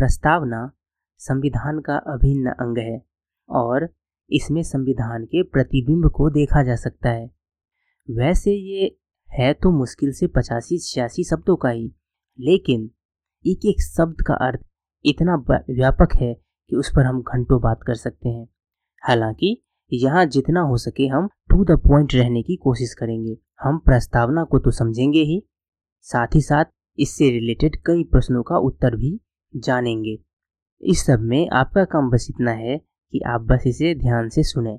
प्रस्तावना संविधान का अभिन्न अंग है और इसमें संविधान के प्रतिबिंब को देखा जा सकता है। वैसे ये है तो मुश्किल से पचासी, छियासी शब्दों का ही, लेकिन एक एक शब्द का अर्थ इतना व्यापक है कि उस पर हम घंटों बात कर सकते हैं। हालाँकि यहाँ जितना हो सके हम टू द पॉइंट रहने की कोशिश करेंगे। हम प्रस्तावना को तो समझेंगे ही, साथ ही साथ इससे रिलेटेड कई प्रश्नों का उत्तर भी जानेंगे। इस सब में आपका काम बस इतना है कि आप बस इसे ध्यान से सुने।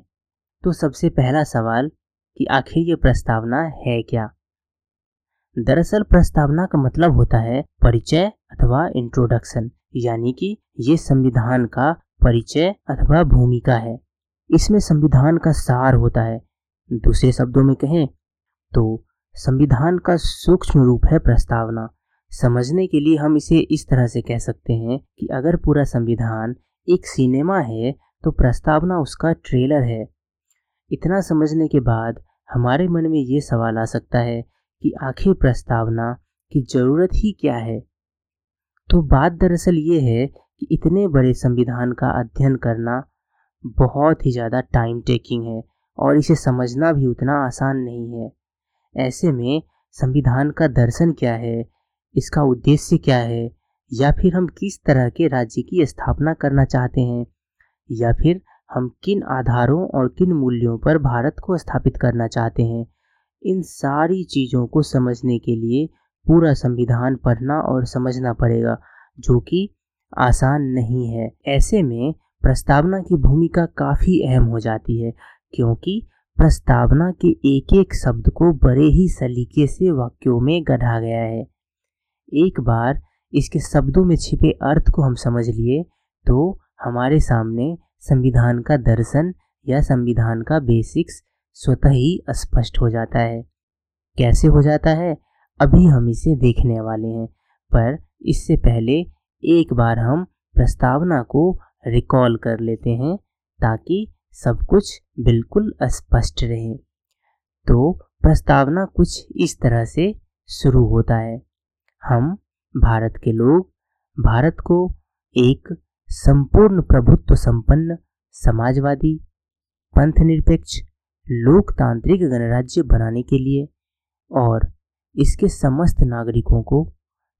तो सबसे पहला सवाल कि आखिर ये प्रस्तावना है क्या? दरअसल प्रस्तावना का मतलब होता है परिचय अथवा इंट्रोडक्शन यानी कि ये संविधान का परिचय अथवा भूमिका है। इसमें संविधान का सार होता है। दूसरे शब्दों में कहें तो संविधान का सूक्ष्म रूप है प्रस्तावना। समझने के लिए हम इसे इस तरह से कह सकते हैं कि अगर पूरा संविधान एक सिनेमा है तो प्रस्तावना उसका ट्रेलर है। इतना समझने के बाद हमारे मन में ये सवाल आ सकता है कि आखिर प्रस्तावना की ज़रूरत ही क्या है? तो बात दरअसल ये है कि इतने बड़े संविधान का अध्ययन करना बहुत ही ज़्यादा टाइम टेकिंग है और इसे समझना भी उतना आसान नहीं है। ऐसे में संविधान का दर्शन क्या है इसका उद्देश्य क्या है? या फिर हम किस तरह के राज्य की स्थापना करना चाहते हैं? या फिर हम किन आधारों और किन मूल्यों पर भारत को स्थापित करना चाहते हैं? इन सारी चीज़ों को समझने के लिए पूरा संविधान पढ़ना और समझना पड़ेगा, जो कि आसान नहीं है। ऐसे में प्रस्तावना की भूमिका काफ़ी अहम हो जाती है, क्योंकि प्रस्तावना के एक एक शब्द को बड़े ही सलीके से वाक्यों में गढ़ा गया है। एक बार इसके शब्दों में छिपे अर्थ को हम समझ लिए तो हमारे सामने संविधान का दर्शन या संविधान का बेसिक्स स्वतः ही स्पष्ट हो जाता है। कैसे हो जाता है? अभी हम इसे देखने वाले हैं, पर इससे पहले एक बार हम प्रस्तावना को रिकॉल कर लेते हैं, ताकि सब कुछ बिल्कुल स्पष्ट रहे। तो प्रस्तावना कुछ इस तरह से शुरू होता है। हम, भारत के लोग, भारत को एक संपूर्ण प्रभुत्व संपन्न, समाजवादी पंथ निरपेक्ष लोकतांत्रिक गणराज्य बनाने के लिए और इसके समस्त नागरिकों को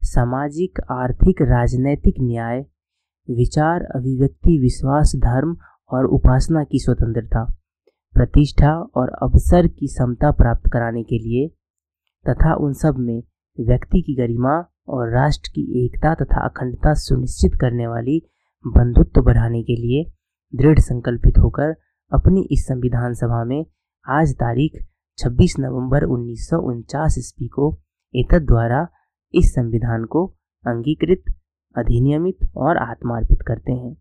सामाजिक, आर्थिक, राजनैतिक न्याय, विचार, अभिव्यक्ति, विश्वास, धर्म और उपासना की स्वतंत्रता, प्रतिष्ठा और अवसर की समता प्राप्त कराने के लिए तथा उन सब में व्यक्ति की गरिमा और राष्ट्र की एकता तथा अखंडता सुनिश्चित करने वाली बंधुत्व बढ़ाने के लिए दृढ़ संकल्पित होकर अपनी इस संविधान सभा में आज तारीख 26 नवंबर उन्नीस ईस्वी को एतद द्वारा इस संविधान को अंगीकृत, अधिनियमित और आत्मार्पित करते हैं।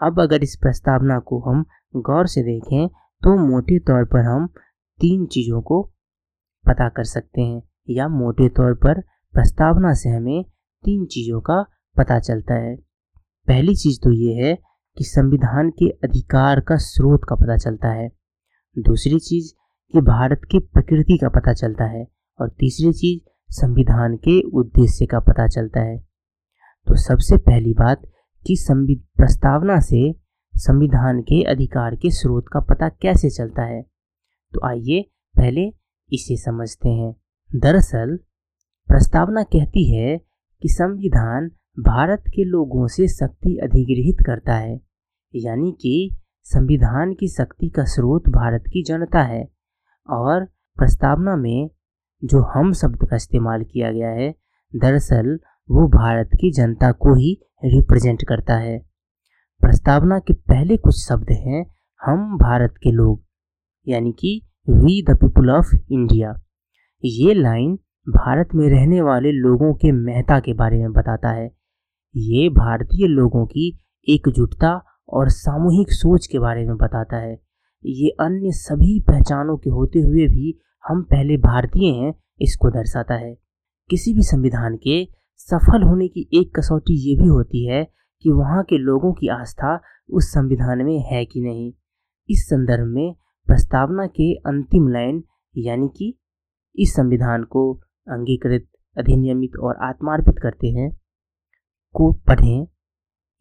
अब अगर इस प्रस्तावना को हम गौर से देखें तो मोटे तौर पर हम तीन चीज़ों को पता कर सकते हैं। या मोटे तौर पर प्रस्तावना से हमें तीन चीज़ों का पता चलता है। पहली चीज़ तो ये है कि संविधान के अधिकार का स्रोत का पता चलता है। दूसरी चीज़ कि भारत की प्रकृति का पता चलता है और तीसरी चीज़ संविधान के उद्देश्य का पता चलता है। तो सबसे पहली बात कि प्रस्तावना से संविधान के अधिकार के स्रोत का पता कैसे चलता है? तो आइए पहले इसे समझते हैं। दरअसल, प्रस्तावना कहती है कि संविधान भारत के लोगों से शक्ति अधिग्रहित करता है, यानी कि संविधान की शक्ति का स्रोत भारत की जनता है। और प्रस्तावना में जो हम शब्द का इस्तेमाल किया गया है, दरअसल वो भारत की जनता को ही रिप्रेजेंट करता है। प्रस्तावना के पहले कुछ शब्द हैं, हम भारत के लोग, यानी कि we the people of India ये लाइन भारत में रहने वाले लोगों के महत्ता के बारे में बताता है। ये भारतीय लोगों की एकजुटता और सामूहिक सोच के बारे में बताता है। ये अन्य सभी पहचानों के होते हुए भी हम पहले भारतीय हैं, इसको दर्शाता है। किसी भी संविधान के सफल होने की एक कसौटी ये भी होती है कि वहाँ के लोगों की आस्था उस संविधान में है कि नहीं। इस संदर्भ में प्रस्तावना के अंतिम लाइन यानी कि इस संविधान को अंगीकृत, अधिनियमित और आत्मार्पित करते हैं, को पढ़ें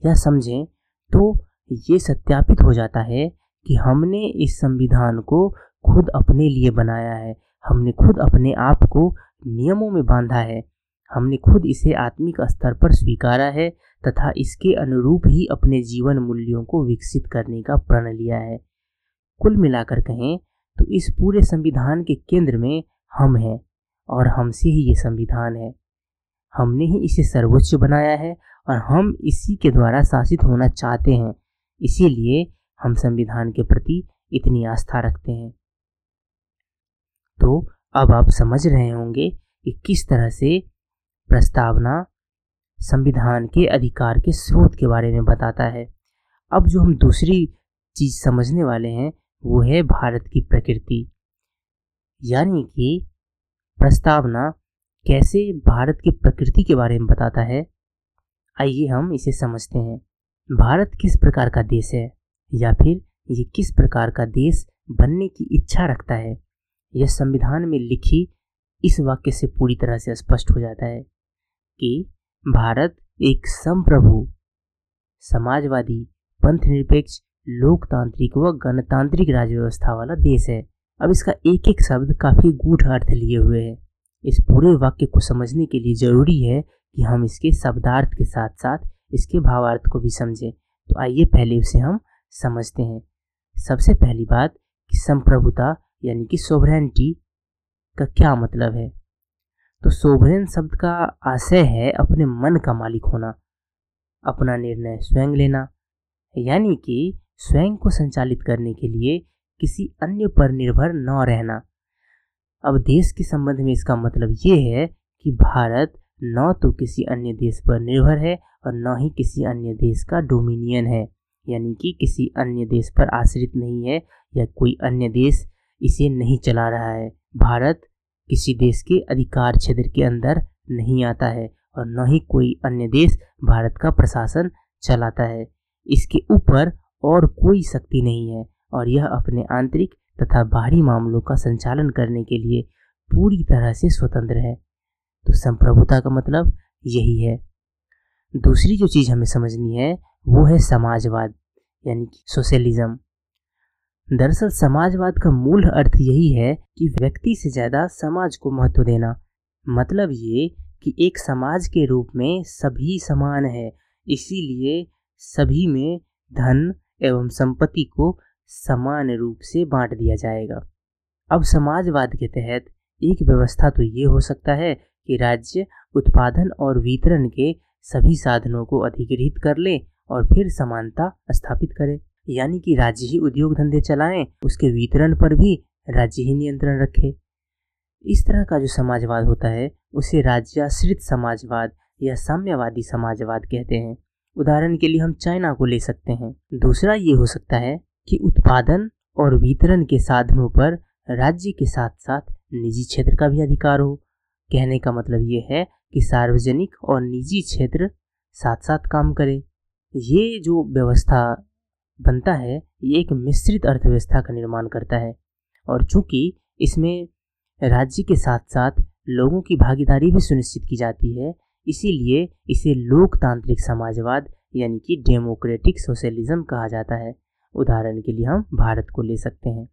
या समझें तो ये सत्यापित हो जाता है कि हमने इस संविधान को खुद अपने लिए बनाया है। हमने खुद अपने आप को नियमों में बांधा है। हमने खुद इसे आत्मिक स्तर पर स्वीकारा है तथा इसके अनुरूप ही अपने जीवन मूल्यों को विकसित करने का प्रण लिया है। कुल मिलाकर कहें तो इस पूरे संविधान के केंद्र में हम हैं और हमसे ही ये संविधान है। हमने ही इसे सर्वोच्च बनाया है और हम इसी के द्वारा शासित होना चाहते हैं। इसीलिए हम संविधान के प्रति इतनी आस्था रखते हैं। तो अब आप समझ रहे होंगे कि किस तरह से प्रस्तावना संविधान के अधिकार के स्रोत के बारे में बताता है। अब जो हम दूसरी चीज़ समझने वाले हैं, वो है भारत की प्रकृति। यानी कि प्रस्तावना कैसे भारत की प्रकृति के बारे में बताता है, आइए हम इसे समझते हैं। भारत किस प्रकार का देश है या फिर ये किस प्रकार का देश बनने की इच्छा रखता है, यह संविधान में लिखी इस वाक्य से पूरी तरह से स्पष्ट हो जाता है कि भारत एक संप्रभु, समाजवादी पंथ निरपेक्ष लोकतांत्रिक व गणतांत्रिक राज्य व्यवस्था वाला देश है। अब इसका एक एक शब्द काफ़ी गूढ़ अर्थ लिए हुए है। इस पूरे वाक्य को समझने के लिए ज़रूरी है कि हम इसके शब्दार्थ के साथ साथ इसके भावार्थ को भी समझें। तो आइए पहले उसे हम समझते हैं। सबसे पहली बात, कि संप्रभुता यानी कि सोवरेंटी का क्या मतलब है? तो सोवरेन शब्द का आशय है अपने मन का मालिक होना, अपना निर्णय स्वयं लेना, यानी कि स्वयं को संचालित करने के लिए किसी अन्य पर निर्भर न रहना। अब देश के संबंध में इसका मतलब ये है कि भारत न तो किसी अन्य देश पर निर्भर है और न ही किसी अन्य देश का डोमिनियन है, यानी कि किसी अन्य देश पर आश्रित नहीं है या कोई अन्य देश इसे नहीं चला रहा है। भारत किसी देश के अधिकार क्षेत्र के अंदर नहीं आता है और न ही कोई अन्य देश भारत का प्रशासन चलाता है। इसके ऊपर और कोई शक्ति नहीं है। और यह अपने आंतरिक तथा बाहरी मामलों का संचालन करने के लिए पूरी तरह से स्वतंत्र है। तो संप्रभुता का मतलब यही है। दूसरी जो चीज़ हमें समझनी है, वो है समाजवाद, यानी कि सोशलिज्म। दरअसल समाजवाद का मूल अर्थ यही है कि व्यक्ति से ज़्यादा समाज को महत्व देना। मतलब ये कि एक समाज के रूप में सभी समान है, इसीलिए सभी में धन एवं संपत्ति को समान रूप से बांट दिया जाएगा। अब समाजवाद के तहत एक व्यवस्था तो ये हो सकता है कि राज्य उत्पादन और वितरण के सभी साधनों को अधिग्रहित कर ले और फिर समानता स्थापित करे। यानी कि राज्य ही उद्योग धंधे चलाएँ, उसके वितरण पर भी राज्य ही नियंत्रण रखे। इस तरह का जो समाजवाद होता है, उसे राज्याश्रित समाजवाद या साम्यवादी समाजवाद कहते हैं। उदाहरण के लिए हम चाइना को ले सकते हैं। दूसरा ये हो सकता है कि उत्पादन और वितरण के साधनों पर राज्य के साथ साथ निजी क्षेत्र का भी अधिकार हो। कहने का मतलब ये है कि सार्वजनिक और निजी क्षेत्र साथ साथ काम करें। ये जो व्यवस्था बनता है, ये एक मिश्रित अर्थव्यवस्था का निर्माण करता है। और चूँकि इसमें राज्य के साथ साथ लोगों की भागीदारी भी सुनिश्चित की जाती है, इसीलिए इसे लोकतांत्रिक समाजवाद यानी कि डेमोक्रेटिक सोशलिज्म कहा जाता है। उदाहरण के लिए हम भारत को ले सकते हैं।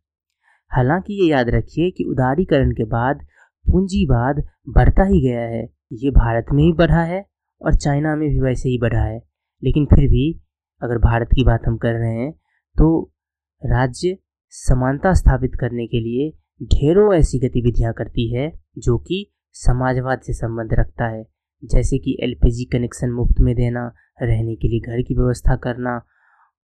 हालाँकि ये याद रखिए कि उदारीकरण के बाद पूंजीवाद बढ़ता ही गया है। ये भारत में ही बढ़ा है और चाइना में भी वैसे ही बढ़ा है। लेकिन फिर भी अगर भारत की बात हम कर रहे हैं तो राज्य समानता स्थापित करने के लिए ढेरों ऐसी गतिविधियाँ करती है जो कि समाजवाद से संबंध रखता है। जैसे कि एलपीजी कनेक्शन मुफ़्त में देना, रहने के लिए घर की व्यवस्था करना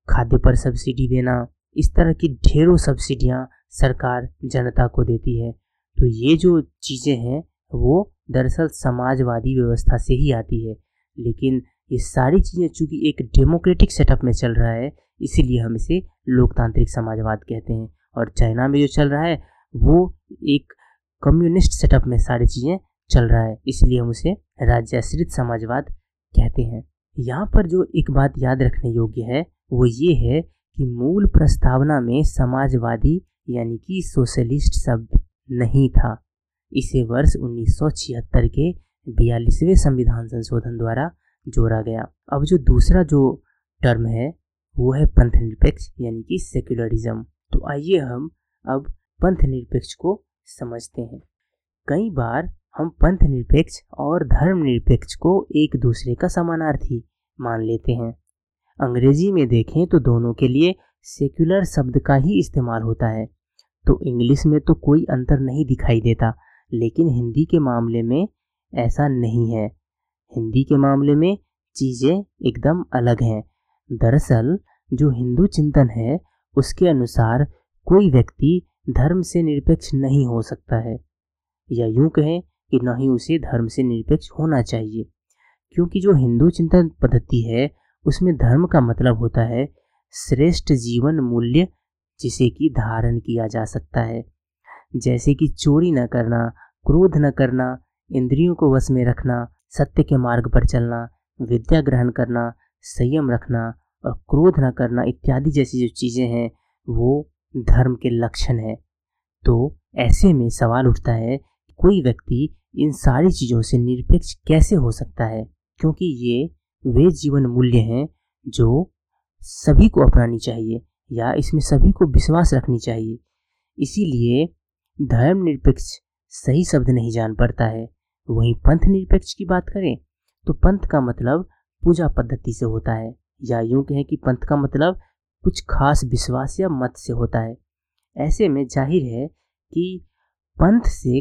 खाद्य पर सब्सिडी देना, इस तरह की ढेरों सब्सिडियाँ सरकार जनता को देती है। तो ये जो चीज़ें हैं, वो दरअसल समाजवादी व्यवस्था से ही आती है। लेकिन ये सारी चीज़ें चूँकि एक डेमोक्रेटिक सेटअप में चल रहा है, इसीलिए हम इसे लोकतांत्रिक समाजवाद कहते हैं। और चाइना में जो चल रहा है, वो एक कम्युनिस्ट सेटअप में सारी चीज़ें चल रहा है, इसलिए हम उसे राज्याश्रित समाजवाद कहते हैं। यहाँ पर जो एक बात याद रखने योग्य है वो ये है कि मूल प्रस्तावना में समाजवादी यानी कि सोशलिस्ट शब्द नहीं था। इसे वर्ष 1976 के बयालीसवें संविधान संशोधन द्वारा जोड़ा गया। अब जो दूसरा जो टर्म है, वो है पंथ निरपेक्ष यानी कि सेक्युलरिज्म। तो आइए हम अब पंथ निरपेक्ष को समझते हैं। कई बार हम पंथ निरपेक्ष और धर्म निरपेक्ष को एक दूसरे का समानार्थी मान लेते हैं। अंग्रेज़ी में देखें तो दोनों के लिए सेक्युलर शब्द का ही इस्तेमाल होता है। तो इंग्लिश में तो कोई अंतर नहीं दिखाई देता, लेकिन हिंदी के मामले में ऐसा नहीं है। हिंदी के मामले में चीज़ें एकदम अलग हैं। दरअसल, जो हिंदू चिंतन है, उसके अनुसार कोई व्यक्ति धर्म से निरपेक्ष नहीं हो सकता है। या यूँ कहें कि ना ही उसे धर्म से निरपेक्ष होना चाहिए। क्योंकि जो हिंदू चिंतन पद्धति है उसमें धर्म का मतलब होता है श्रेष्ठ जीवन मूल्य जिसे कि धारण किया जा सकता है। जैसे कि चोरी न करना, क्रोध न करना, इंद्रियों को वश में रखना, सत्य के मार्ग पर चलना, विद्या ग्रहण करना, संयम रखना और क्रोध न करना इत्यादि जैसी जो चीज़ें हैं, वो धर्म के लक्षण हैं। तो ऐसे में सवाल उठता है कोई व्यक्ति इन सारी चीज़ों से निरपेक्ष कैसे हो सकता है? क्योंकि ये वे जीवन मूल्य हैं जो सभी को अपनानी चाहिए या इसमें सभी को विश्वास रखनी चाहिए। इसीलिए धर्म निरपेक्ष सही शब्द नहीं जान पड़ता है। वहीं पंथ निरपेक्ष की बात करें तो पंथ का मतलब पूजा पद्धति से होता है या यूँ कहें कि पंथ का मतलब कुछ खास विश्वास या मत से होता है। ऐसे में ज़ाहिर है कि पंथ से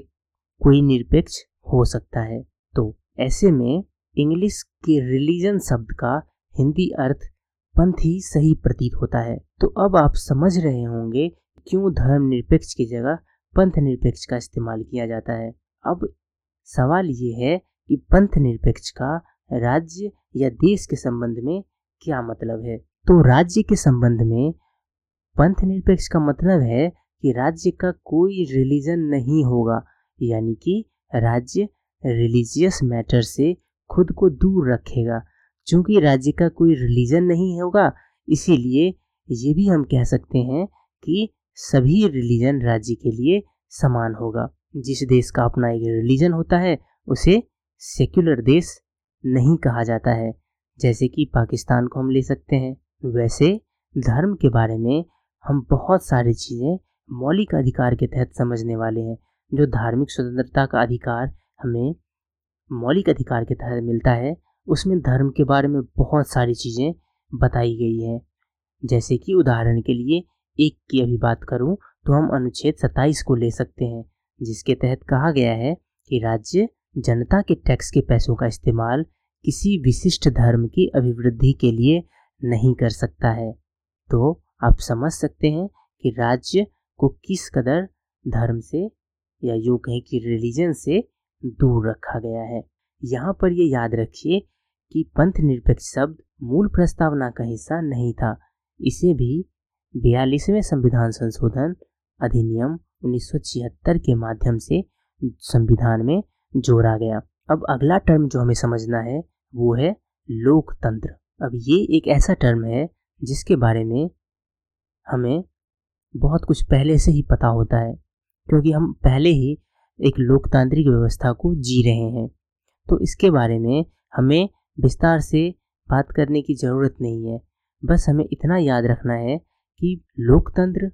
कोई निरपेक्ष हो सकता है। तो ऐसे में इंग्लिश के रिलीजन शब्द का हिंदी अर्थ पंथ ही सही प्रतीत होता है। तो अब आप समझ रहे होंगे क्यों धर्म निरपेक्ष की जगह पंथ निरपेक्ष का इस्तेमाल किया जाता है। अब सवाल ये है कि पंथ निरपेक्ष का राज्य या देश के संबंध में क्या मतलब है? तो राज्य के संबंध में पंथ निरपेक्ष का मतलब है कि राज्य का कोई रिलीजन नहीं होगा, यानी कि राज्य रिलीजियस मैटर से खुद को दूर रखेगा। चूँकि राज्य का कोई रिलीजन नहीं होगा, इसीलिए ये भी हम कह सकते हैं कि सभी रिलीजन राज्य के लिए समान होगा। जिस देश का अपना एक रिलीजन होता है, उसे सेक्युलर देश नहीं कहा जाता है। जैसे कि पाकिस्तान को हम ले सकते हैं। वैसे धर्म के बारे में हम बहुत सारी चीज़ें मौलिक अधिकार के तहत समझने वाले हैं, जो धार्मिक स्वतंत्रता का अधिकार हमें मौलिक अधिकार के तहत मिलता है। उसमें धर्म के बारे में बहुत सारी चीज़ें बताई गई हैं। जैसे कि उदाहरण के लिए, एक की अभी बात करूँ तो हम अनुच्छेद 27 को ले सकते हैं, जिसके तहत कहा गया है कि राज्य जनता के टैक्स के पैसों का इस्तेमाल किसी विशिष्ट धर्म की अभिवृद्धि के लिए नहीं कर सकता है। तो आप समझ सकते हैं कि राज्य को किस कदर धर्म से या यूँ कहें कि रिलीजन से दूर रखा गया है। यहाँ पर ये याद रखिए कि पंथ निरपेक्ष शब्द मूल प्रस्तावना का हिस्सा नहीं था। इसे भी बयालीसवें संविधान संशोधन अधिनियम 1976 के माध्यम से संविधान में जोड़ा गया। अब अगला टर्म जो हमें समझना है, वो है लोकतंत्र। अब ये एक ऐसा टर्म है, जिसके बारे में हमें बहुत कुछ पहले से ही पता होता है, क्योंकि हम पहले ही एक लोकतांत्रिक व्यवस्था को जी रहे हैं। तो इसके बारे में हमें विस्तार से बात करने की ज़रूरत नहीं है। बस हमें इतना याद रखना है कि लोकतंत्र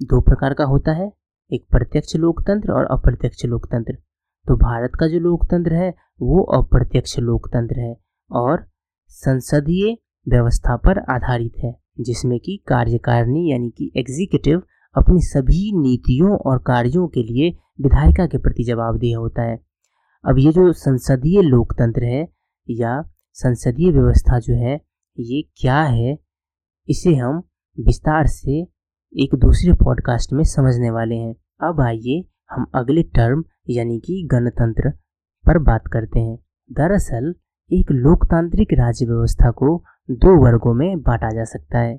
दो प्रकार का होता है, एक प्रत्यक्ष लोकतंत्र और अप्रत्यक्ष लोकतंत्र। तो भारत का जो लोकतंत्र है, वो अप्रत्यक्ष लोकतंत्र है और संसदीय व्यवस्था पर आधारित है, जिसमें कि कार्यकारिणी यानी कि एग्जीक्यूटिव अपनी सभी नीतियों और कार्यों के लिए विधायिका के प्रति जवाबदेह होता है। अब ये जो संसदीय लोकतंत्र है या संसदीय व्यवस्था जो है, ये क्या है, इसे हम विस्तार से एक दूसरे पॉडकास्ट में समझने वाले हैं। अब आइए हम अगले टर्म यानी कि गणतंत्र पर बात करते हैं। दरअसल, एक लोकतांत्रिक राज्य व्यवस्था को दो वर्गों में बांटा जा सकता है,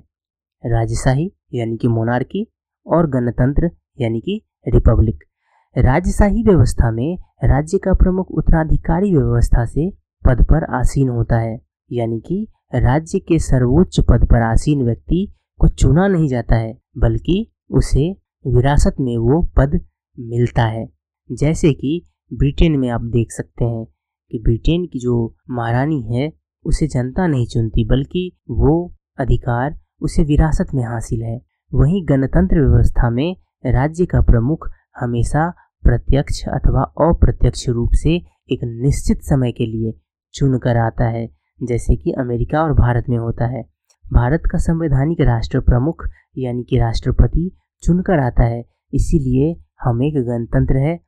राजशाही यानी कि मोनार्की और गणतंत्र यानी कि रिपब्लिक। राजशाही व्यवस्था में राज्य का प्रमुख उत्तराधिकारी व्यवस्था से पद पर आसीन होता है। यानी कि राज्य के सर्वोच्च पद पर आसीन व्यक्ति को चुना नहीं जाता है, बल्कि उसे विरासत में वो पद मिलता है। जैसे कि ब्रिटेन में आप देख सकते हैं कि ब्रिटेन की जो महारानी है, उसे जनता नहीं चुनती, बल्कि वो अधिकार उसे विरासत में हासिल है। वहीं गणतंत्र व्यवस्था में राज्य का प्रमुख हमेशा प्रत्यक्ष अथवा अप्रत्यक्ष रूप से एक निश्चित समय के लिए चुनकर आता है, जैसे कि अमेरिका और भारत में होता है। भारत का संवैधानिक राष्ट्र प्रमुख यानी कि राष्ट्रपति चुनकर आता है। इसीलिए हम एक गणतंत्र है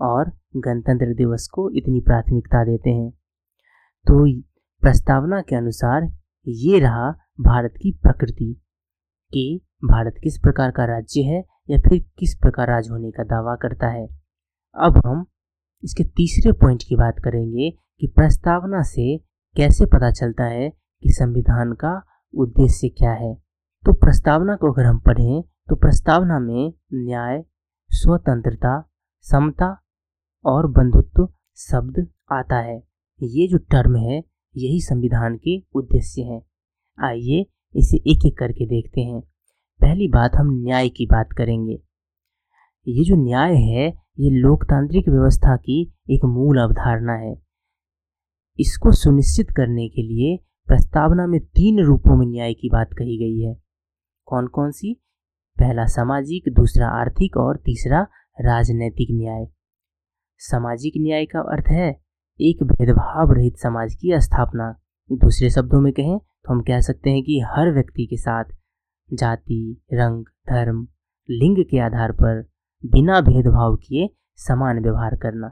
और गणतंत्र दिवस को इतनी प्राथमिकता देते हैं। तो प्रस्तावना के अनुसार ये रहा भारत की प्रकृति, कि भारत किस प्रकार का राज्य है या फिर किस प्रकार राज होने का दावा करता है? अब हम इसके तीसरे पॉइंट की बात करेंगे कि प्रस्तावना से कैसे पता चलता है कि संविधान का उद्देश्य क्या है। तो प्रस्तावना को अगर हम पढ़ें तो प्रस्तावना में न्याय, स्वतंत्रता, समता और बंधुत्व शब्द आता है। ये जो टर्म है, यही संविधान के उद्देश्य हैं। आइए इसे एक एक करके देखते हैं। पहली बात हम न्याय की बात करेंगे। ये जो न्याय है, ये लोकतांत्रिक व्यवस्था की एक मूल अवधारणा है। इसको सुनिश्चित करने के लिए प्रस्तावना में तीन रूपों में न्याय की बात कही गई है। कौन कौन सी? पहला सामाजिक, दूसरा आर्थिक और तीसरा राजनैतिक न्याय। सामाजिक न्याय का अर्थ है एक भेदभाव रहित समाज की स्थापना। दूसरे शब्दों में कहें तो हम कह सकते हैं कि हर व्यक्ति के साथ जाति, रंग, धर्म, लिंग के आधार पर बिना भेदभाव किए समान व्यवहार करना।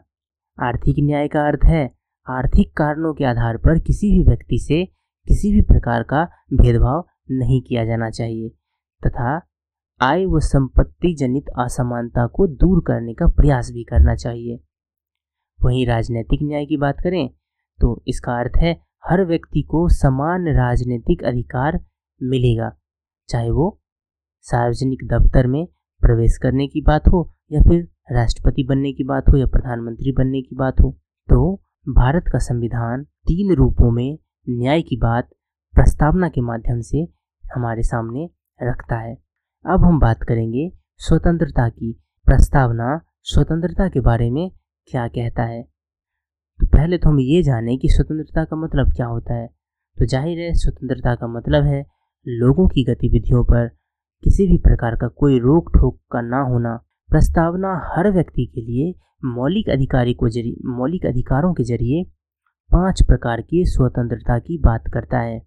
आर्थिक न्याय का अर्थ है, आर्थिक कारणों के आधार पर किसी भी व्यक्ति से किसी भी प्रकार का भेदभाव नहीं किया जाना चाहिए, तथा आय व संपत्ति जनित असमानता को दूर करने का प्रयास भी करना चाहिए। वहीं राजनीतिक न्याय की बात करें तो इसका अर्थ है, हर व्यक्ति को समान राजनीतिक अधिकार मिलेगा। चाहे वो सार्वजनिक दफ्तर में प्रवेश करने की बात हो या फिर राष्ट्रपति बनने की बात हो या प्रधानमंत्री बनने की बात हो तो भारत का संविधान तीन रूपों में न्याय की बात प्रस्तावना के माध्यम से हमारे सामने रखता है। अब हम बात करेंगे स्वतंत्रता की प्रस्तावना, स्वतंत्रता के बारे में क्या कहता है। तो पहले तो हम ये जानें कि स्वतंत्रता का मतलब क्या होता है। तो ज़ाहिर है, स्वतंत्रता का मतलब है लोगों की गतिविधियों पर किसी भी प्रकार का कोई रोक ठोक का ना होना, प्रस्तावना हर व्यक्ति के लिए मौलिक अधिकारी को ज़रिए, मौलिक अधिकारों के ज़रिए पाँच प्रकार की स्वतंत्रता की बात करता है।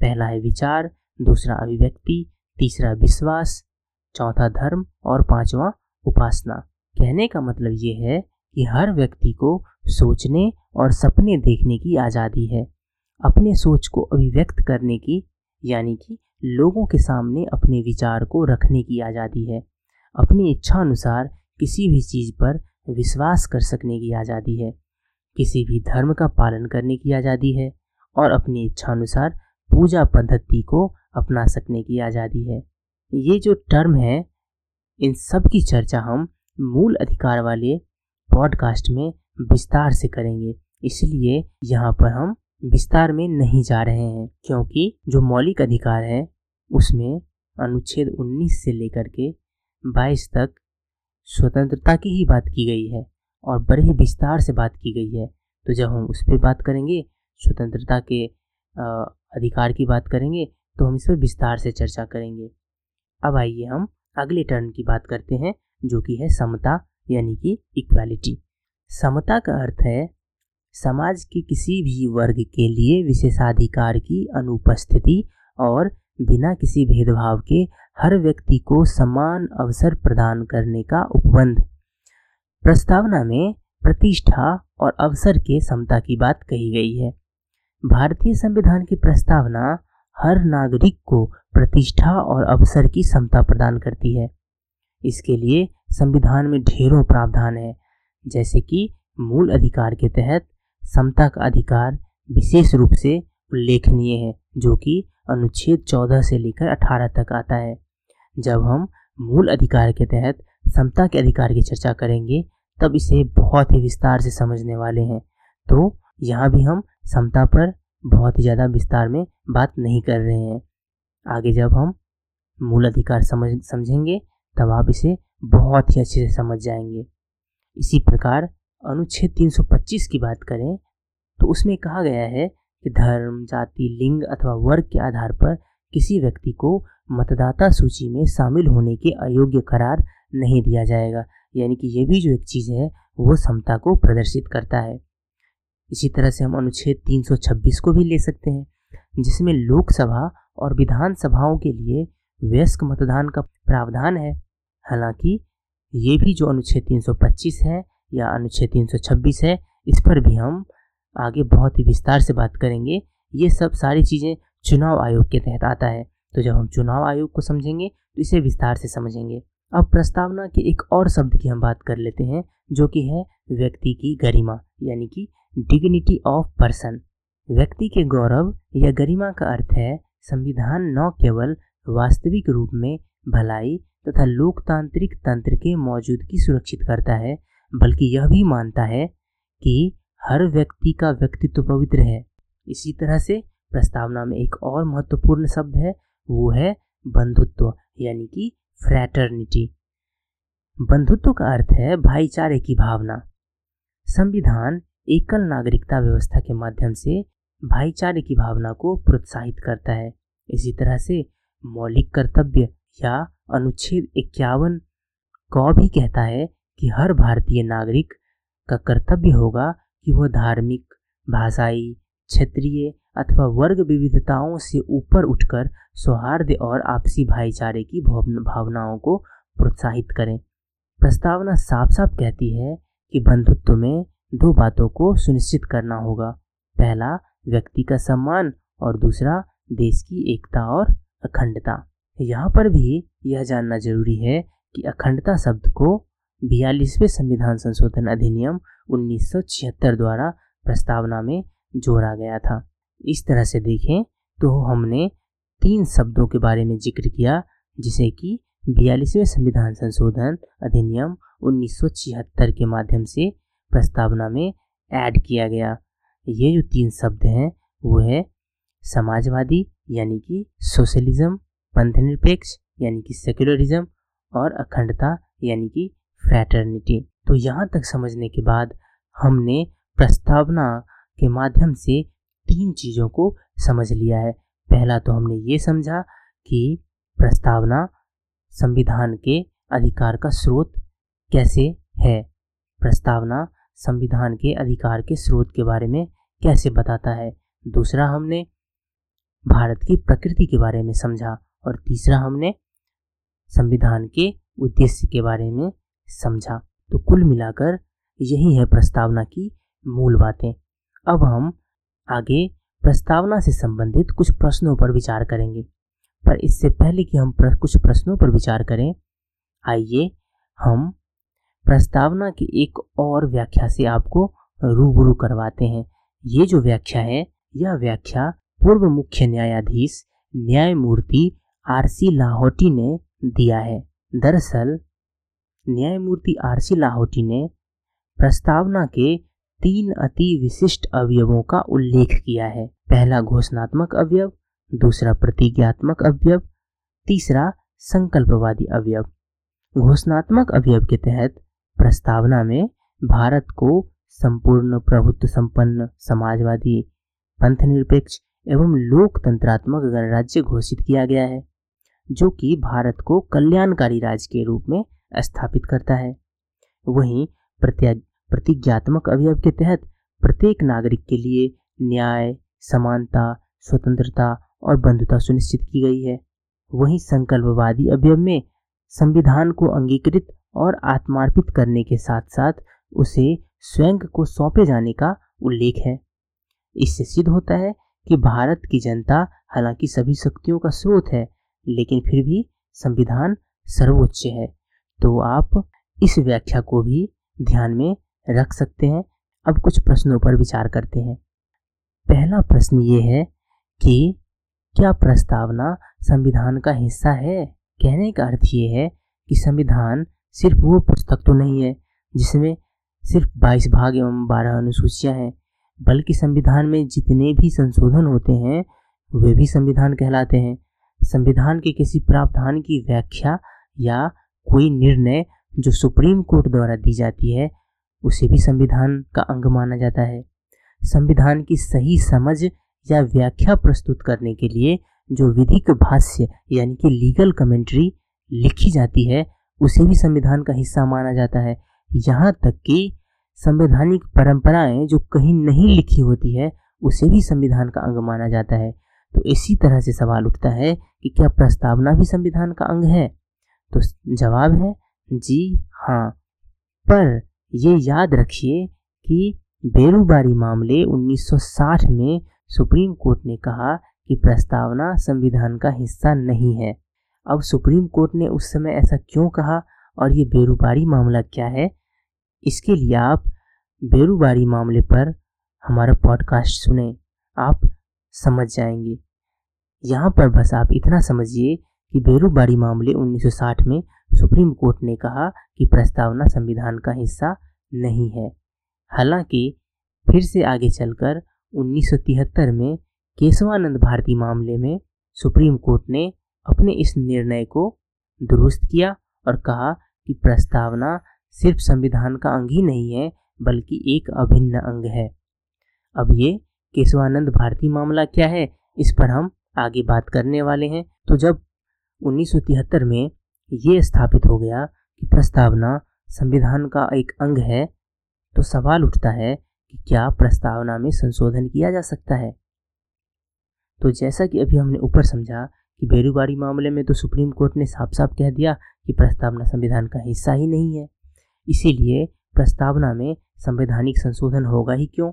पहला है विचार, दूसरा अभिव्यक्ति, तीसरा विश्वास, चौथा धर्म और पांचवा उपासना। कहने का मतलब ये है कि हर व्यक्ति को सोचने और सपने देखने की आज़ादी है। अपने सोच को अभिव्यक्त करने की यानी कि लोगों के सामने अपने विचार को रखने की आज़ादी है। अपनी इच्छा अनुसार किसी भी चीज़ पर विश्वास कर सकने की आज़ादी है। किसी भी धर्म का पालन करने की आज़ादी है और अपनी इच्छा अनुसार पूजा पद्धति को अपना सकने की आज़ादी है। ये जो टर्म है, इन सब की चर्चा हम मूल अधिकार वाले पॉडकास्ट में विस्तार से करेंगे। इसलिए यहाँ पर हम विस्तार में नहीं जा रहे हैं, क्योंकि जो मौलिक अधिकार है, उसमें अनुच्छेद 19 से लेकर के 22 तक स्वतंत्रता की ही बात की गई है और बड़े ही विस्तार से बात की गई है। तो जब हम उस पर बात करेंगे, स्वतंत्रता के अधिकार की बात करेंगे तो हम इस पर विस्तार से चर्चा करेंगे। अब आइए हम अगले टर्न की बात करते हैं, जो कि है समता, यानी कि इक्वालिटी। समता का अर्थ है समाज के किसी भी वर्ग के लिए विशेषाधिकार की अनुपस्थिति और बिना किसी भेदभाव के हर व्यक्ति को समान अवसर प्रदान करने का उपबंध। प्रस्तावना में प्रतिष्ठा और अवसर के समता की बात कही गई है। भारतीय संविधान की प्रस्तावना हर नागरिक को प्रतिष्ठा और अवसर की समता प्रदान करती है। इसके लिए संविधान में ढेरों प्रावधान है, जैसे कि मूल अधिकार के तहत समता का अधिकार विशेष रूप से उल्लेखनीय है, जो कि अनुच्छेद 14 से लेकर 18 तक आता है। जब हम मूल अधिकार के तहत समता के अधिकार की चर्चा करेंगे, तब इसे बहुत ही विस्तार से समझने वाले हैं। तो यहाँ भी हम समता पर बहुत ही ज़्यादा विस्तार में बात नहीं कर रहे हैं। आगे जब हम मूल अधिकार समझ, समझेंगे, तब आप इसे बहुत ही अच्छे से समझ जाएँगे। इसी प्रकार अनुच्छेद 325 की बात करें तो उसमें कहा गया है कि धर्म, जाति, लिंग अथवा वर्ग के आधार पर किसी व्यक्ति को मतदाता सूची में शामिल होने के अयोग्य करार नहीं दिया जाएगा। यानी कि ये भी जो एक चीज़ है, वो समता को प्रदर्शित करता है। इसी तरह से हम अनुच्छेद 326 को भी ले सकते हैं, जिसमें लोकसभा और विधानसभाओं के लिए वयस्क मतदान का प्रावधान है। हालाँकि, ये भी जो अनुच्छेद 325 है या अनुच्छेद 326 है, इस पर भी हम आगे बहुत ही विस्तार से बात करेंगे। ये सब सारी चीज़ें चुनाव आयोग के तहत आता है। तो जब हम चुनाव आयोग को समझेंगे तो इसे विस्तार से समझेंगे। अब प्रस्तावना के एक और शब्द की हम बात कर लेते हैं, जो कि है व्यक्ति की गरिमा, यानी कि डिग्निटी ऑफ़ पर्सन व्यक्ति के गौरव या गरिमा का अर्थ है संविधान न केवल वास्तविक रूप में भलाई तथा लोकतांत्रिक तंत्र के मौजूदगी सुरक्षित करता है बल्कि यह भी मानता है कि हर व्यक्ति का व्यक्तित्व पवित्र है। इसी तरह से प्रस्तावना में एक और महत्वपूर्ण शब्द है, वो है बंधुत्व, यानी कि फ्रैटर्निटी बंधुत्व का अर्थ है भाईचारे की भावना। संविधान एकल नागरिकता व्यवस्था के माध्यम से भाईचारे की भावना को प्रोत्साहित करता है। इसी तरह से मौलिक कर्तव्य या अनुच्छेद इक्यावन को भी कहता है कि हर भारतीय नागरिक का कर्तव्य होगा कि वह धार्मिक, भाषाई, क्षेत्रीय अथवा वर्ग विविधताओं से ऊपर उठकर सौहार्द और आपसी भाईचारे की भावनाओं को प्रोत्साहित करें। प्रस्तावना साफ़ साफ़ कहती है कि बंधुत्व में दो बातों को सुनिश्चित करना होगा। पहला, व्यक्ति का सम्मान और दूसरा, देश की एकता और अखंडता। यहाँ पर भी यह जानना ज़रूरी है कि अखंडता शब्द को बयालीसवें संविधान संशोधन अधिनियम 1976 द्वारा प्रस्तावना में जोड़ा गया था। इस तरह से देखें तो हमने तीन शब्दों के बारे में ज़िक्र किया, जिसे कि बयालीसवें संविधान संशोधन अधिनियम 1976 के माध्यम से प्रस्तावना में ऐड किया गया। ये जो तीन शब्द हैं, वो है समाजवादी, यानी कि सोशलिज्म पंथनिरपेक्ष यानी कि सेक्युलरिज्म और अखंडता, यानी कि फ्रैटर्निटी तो यहाँ तक समझने के बाद हमने प्रस्तावना के माध्यम से तीन चीज़ों को समझ लिया है। पहला तो हमने ये समझा कि प्रस्तावना संविधान के अधिकार का स्रोत कैसे है? प्रस्तावना संविधान के अधिकार के स्रोत के बारे में कैसे बताता है? दूसरा हमने भारत की प्रकृति के बारे में समझा। और तीसरा हमने संविधान के उद्देश्य के बारे में समझा। तो कुल मिलाकर यही है प्रस्तावना की मूल बातें। अब हम आगे प्रस्तावना से संबंधित कुछ प्रश्नों पर विचार करेंगे। पर इससे पहले कि हम कुछ प्रश्नों पर विचार करें, आइए हम प्रस्तावना की एक और व्याख्या से आपको रूबरू करवाते हैं। ये जो व्याख्या है, यह व्याख्या पूर्व मुख्य न्यायाधीश, न्यायमूर्ति आर सी लाहौटी ने दिया है। दरअसल न्यायमूर्ति आर सी लाहौटी ने प्रस्तावना के तीन अति विशिष्ट अवयवों का उल्लेख किया है। पहला, घोषणात्मक अवयव, दूसरा, प्रतिज्ञात्मक अवयव, तीसरा, संकल्पवादी अवयव। घोषणात्मक अवयव के तहत प्रस्तावना में भारत को संपूर्ण, प्रभुत्व संपन्न, समाजवादी पंथ निरपेक्ष एवं लोकतंत्रात्मक गणराज्य घोषित किया गया है, जो कि भारत को कल्याणकारी राज्य के रूप में स्थापित करता है। वहीं प्रतिज्ञात्मक अवयव के तहत प्रत्येक नागरिक के लिए न्याय, समानता, स्वतंत्रता और बंधुता सुनिश्चित की गई है। वहीं संकल्पवादी अवयव में संविधान को अंगीकृत और आत्मार्पित करने के साथ साथ उसे स्वयं को सौंपे जाने का उल्लेख है। इससे सिद्ध होता है कि भारत की जनता हालाँकि सभी शक्तियों का स्रोत है, लेकिन फिर भी संविधान सर्वोच्च है। तो आप इस व्याख्या को भी ध्यान में रख सकते हैं। अब कुछ प्रश्नों पर विचार करते हैं। पहला प्रश्न ये है कि क्या प्रस्तावना संविधान का हिस्सा है? कहने का अर्थ ये है कि संविधान सिर्फ़ वो पुस्तक तो नहीं है, जिसमें सिर्फ़ 22 भाग एवं 12 अनुसूचियाँ हैं, बल्कि संविधान में जितने भी संशोधन होते हैं, वे भी संविधान कहलाते हैं। संविधान के किसी प्रावधान की व्याख्या या कोई निर्णय जो सुप्रीम कोर्ट द्वारा दी जाती है, उसे भी संविधान का अंग माना जाता है। संविधान की सही समझ या व्याख्या प्रस्तुत करने के लिए जो विधिक भाष्य यानी कि लीगल कमेंट्री लिखी जाती है, उसे भी संविधान का हिस्सा माना जाता है। यहाँ तक कि संवैधानिक परंपराएँ जो कहीं नहीं लिखी होती है, उसे भी संविधान का अंग माना जाता है। तो इसी तरह से सवाल उठता है कि क्या प्रस्तावना भी संविधान का अंग है? तो जवाब है, जी हाँ। पर ये याद रखिए कि बेरूबारी मामले 1960 में सुप्रीम कोर्ट ने कहा कि प्रस्तावना संविधान का हिस्सा नहीं है। अब सुप्रीम कोर्ट ने उस समय ऐसा क्यों कहा और ये बेरूबारी मामला क्या है? इसके लिए आप बेरूबारी मामले पर हमारा पॉडकास्ट सुने। आप समझ जाएँगे। यहाँ पर बस आप इतना समझिए कि बेरूबारी मामले 1960 में सुप्रीम कोर्ट ने कहा कि प्रस्तावना संविधान का हिस्सा नहीं है। हालाँकि, फिर से आगे चलकर 1973 में केशवानंद भारती मामले में सुप्रीम कोर्ट ने अपने इस निर्णय को दुरुस्त किया और कहा कि प्रस्तावना सिर्फ़ संविधान का अंग ही नहीं है, बल्कि एक अभिन्न अंग है। अब ये केशवानंद भारती मामला क्या है, इस पर हम आगे बात करने वाले हैं। तो जब उन्नीस सौ तिहत्तर में ये स्थापित हो गया कि प्रस्तावना संविधान का एक अंग है। तो सवाल उठता है कि क्या प्रस्तावना में संशोधन किया जा सकता है? तो जैसा कि अभी हमने ऊपर समझा कि बेरूबारी मामले में तो सुप्रीम कोर्ट ने साफ़ साफ़ कह दिया कि प्रस्तावना संविधान का हिस्सा ही नहीं है। इसीलिए प्रस्तावना में संवैधानिक संशोधन होगा ही क्यों?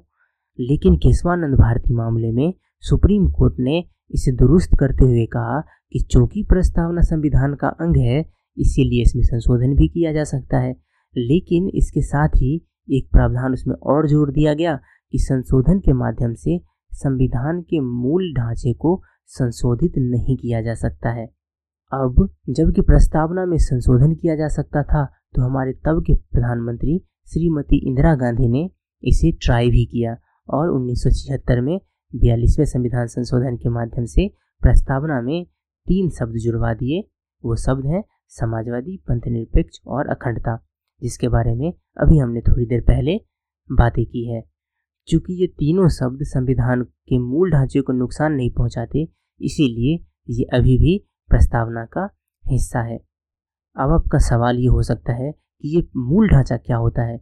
लेकिन केशवानंद भारती मामले में सुप्रीम कोर्ट ने इसे दुरुस्त करते हुए कहा कि चूँकि प्रस्तावना संविधान का अंग है, इसीलिए इसमें संशोधन भी किया जा सकता है। लेकिन इसके साथ ही एक प्रावधान उसमें और जोड़ दिया गया कि संशोधन के माध्यम से संविधान के मूल ढांचे को संशोधित नहीं किया जा सकता है। अब जबकि प्रस्तावना में संशोधन किया जा सकता था तो हमारे तब के प्रधानमंत्री श्रीमती इंदिरा गांधी ने इसे ट्राई भी किया और उन्नीस सौ छिहत्तर में बयालीसवें संविधान संशोधन के माध्यम से प्रस्तावना में तीन शब्द जुड़वा दिए। वो शब्द हैं समाजवादी, पंथनिरपेक्ष और अखंडता, जिसके बारे में अभी हमने थोड़ी देर पहले बातें की है। चूँकि ये तीनों शब्द संविधान के मूल ढांचे को नुकसान नहीं पहुंचाते, इसीलिए ये अभी भी प्रस्तावना का हिस्सा है। अब आपका सवाल ये हो सकता है कि ये मूल ढांचा क्या होता है?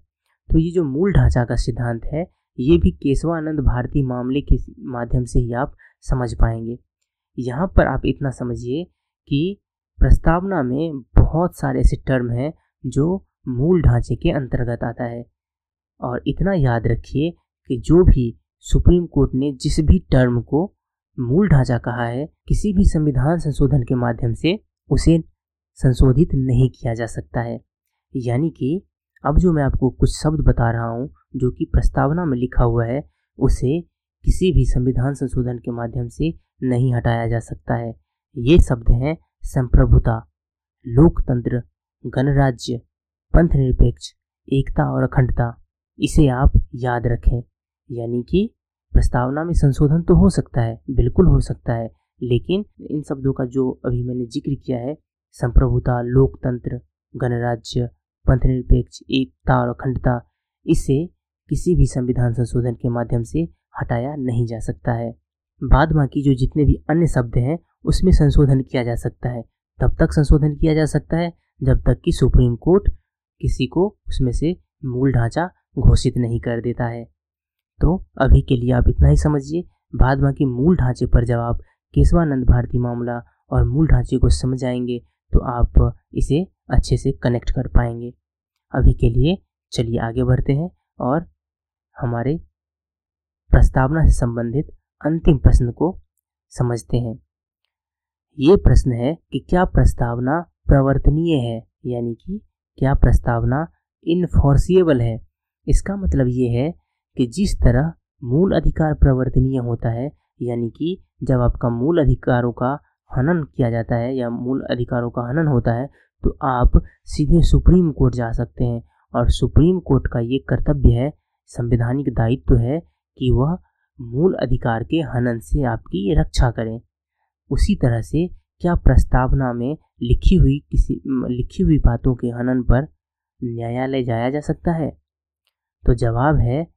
तो ये जो मूल ढांचा का सिद्धांत है ये भी केशवानंद भारती मामले के माध्यम से ही आप समझ पाएँगे। यहाँ पर आप इतना समझिए कि प्रस्तावना में बहुत सारे ऐसे टर्म हैं जो मूल ढांचे के अंतर्गत आता है। और इतना याद रखिए कि जो भी सुप्रीम कोर्ट ने जिस भी टर्म को मूल ढांचा कहा है, किसी भी संविधान संशोधन के माध्यम से उसे संशोधित नहीं किया जा सकता है। यानी कि अब जो मैं आपको कुछ शब्द बता रहा हूँ, जो कि प्रस्तावना में लिखा हुआ है, उसे किसी भी संविधान संशोधन के माध्यम से नहीं हटाया जा सकता है। ये शब्द हैं, संप्रभुता, लोकतंत्र, गणराज्य पंथ निरपेक्ष एकता और अखंडता। इसे आप याद रखें, यानी कि प्रस्तावना में संशोधन तो हो सकता है, बिल्कुल हो सकता है, लेकिन इन शब्दों का जो अभी मैंने ज़िक्र किया है, संप्रभुता, लोकतंत्र, गणराज्य पंथ निरपेक्ष एकता और अखंडता इसे किसी भी संविधान संशोधन के माध्यम से हटाया नहीं जा सकता है। बाद बाकी जो जितने भी अन्य शब्द हैं, उसमें संशोधन किया जा सकता है। तब तक संशोधन किया जा सकता है, जब तक कि सुप्रीम कोर्ट किसी को उसमें से मूल ढांचा घोषित नहीं कर देता है। तो अभी के लिए आप इतना ही समझिए। बाद बाकी मूल ढांचे पर जब आप केशवानंद भारती मामला और मूल ढांचे को समझ आएँगे तो आप इसे अच्छे से कनेक्ट कर पाएँगे। अभी के लिए चलिए आगे बढ़ते हैं और हमारे प्रस्तावना से संबंधित अंतिम प्रश्न को समझते हैं। ये प्रश्न है कि क्या प्रस्तावना प्रवर्तनीय है? यानी कि क्या प्रस्तावना इनफोर्सिएबल है? इसका मतलब ये है कि जिस तरह मूल अधिकार प्रवर्तनीय होता है, यानी कि जब आपका मूल अधिकारों का हनन किया जाता है या मूल अधिकारों का हनन होता है तो आप सीधे सुप्रीम कोर्ट जा सकते हैं। और सुप्रीम कोर्ट का ये कर्तव्य है, संवैधानिक दायित्व है कि वह मूल अधिकार के हनन से आपकी रक्षा करें। उसी तरह से क्या प्रस्तावना में लिखी हुई किसी, लिखी हुई बातों के हनन पर न्यायालय जाया जा सकता है? तो जवाब है,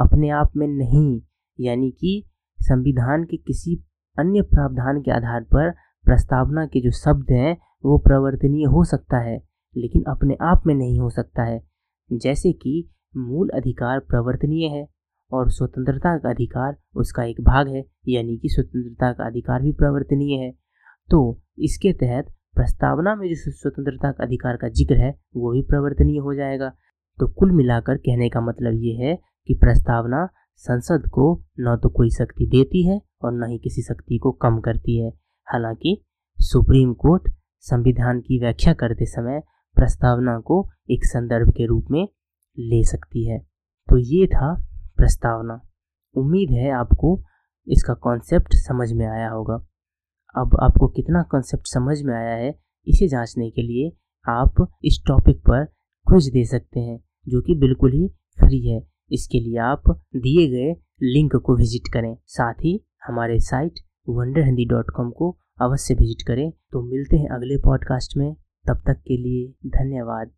अपने आप में नहीं, यानी कि संविधान के किसी अन्य प्रावधान के आधार पर प्रस्तावना के जो शब्द हैं वो प्रवर्तनीय हो सकता है, लेकिन अपने आप में नहीं हो सकता है। जैसे कि मूल अधिकार प्रवर्तनीय है और स्वतंत्रता का अधिकार उसका एक भाग है, यानी कि स्वतंत्रता का अधिकार भी प्रवर्तनीय है। तो इसके तहत प्रस्तावना में जो स्वतंत्रता का अधिकार का ज़िक्र है, वो भी प्रवर्तनीय हो जाएगा। तो कुल मिलाकर कहने का मतलब ये है कि प्रस्तावना संसद को न तो कोई शक्ति देती है और न ही किसी शक्ति को कम करती है। हालाँकि सुप्रीम कोर्ट संविधान की व्याख्या करते समय प्रस्तावना को एक संदर्भ के रूप में ले सकती है। तो ये था प्रस्तावना। उम्मीद है आपको इसका कॉन्सेप्ट समझ में आया होगा। अब आपको कितना कॉन्सेप्ट समझ में आया है, इसे जांचने के लिए आप इस टॉपिक पर क्विज दे सकते हैं, जो कि बिल्कुल ही फ्री है। इसके लिए आप दिए गए लिंक को विज़िट करें। साथ ही हमारे site wonder Hindi dot com को अवश्य विज़िट करें। तो मिलते हैं अगले पॉडकास्ट में। तब तक के लिए धन्यवाद।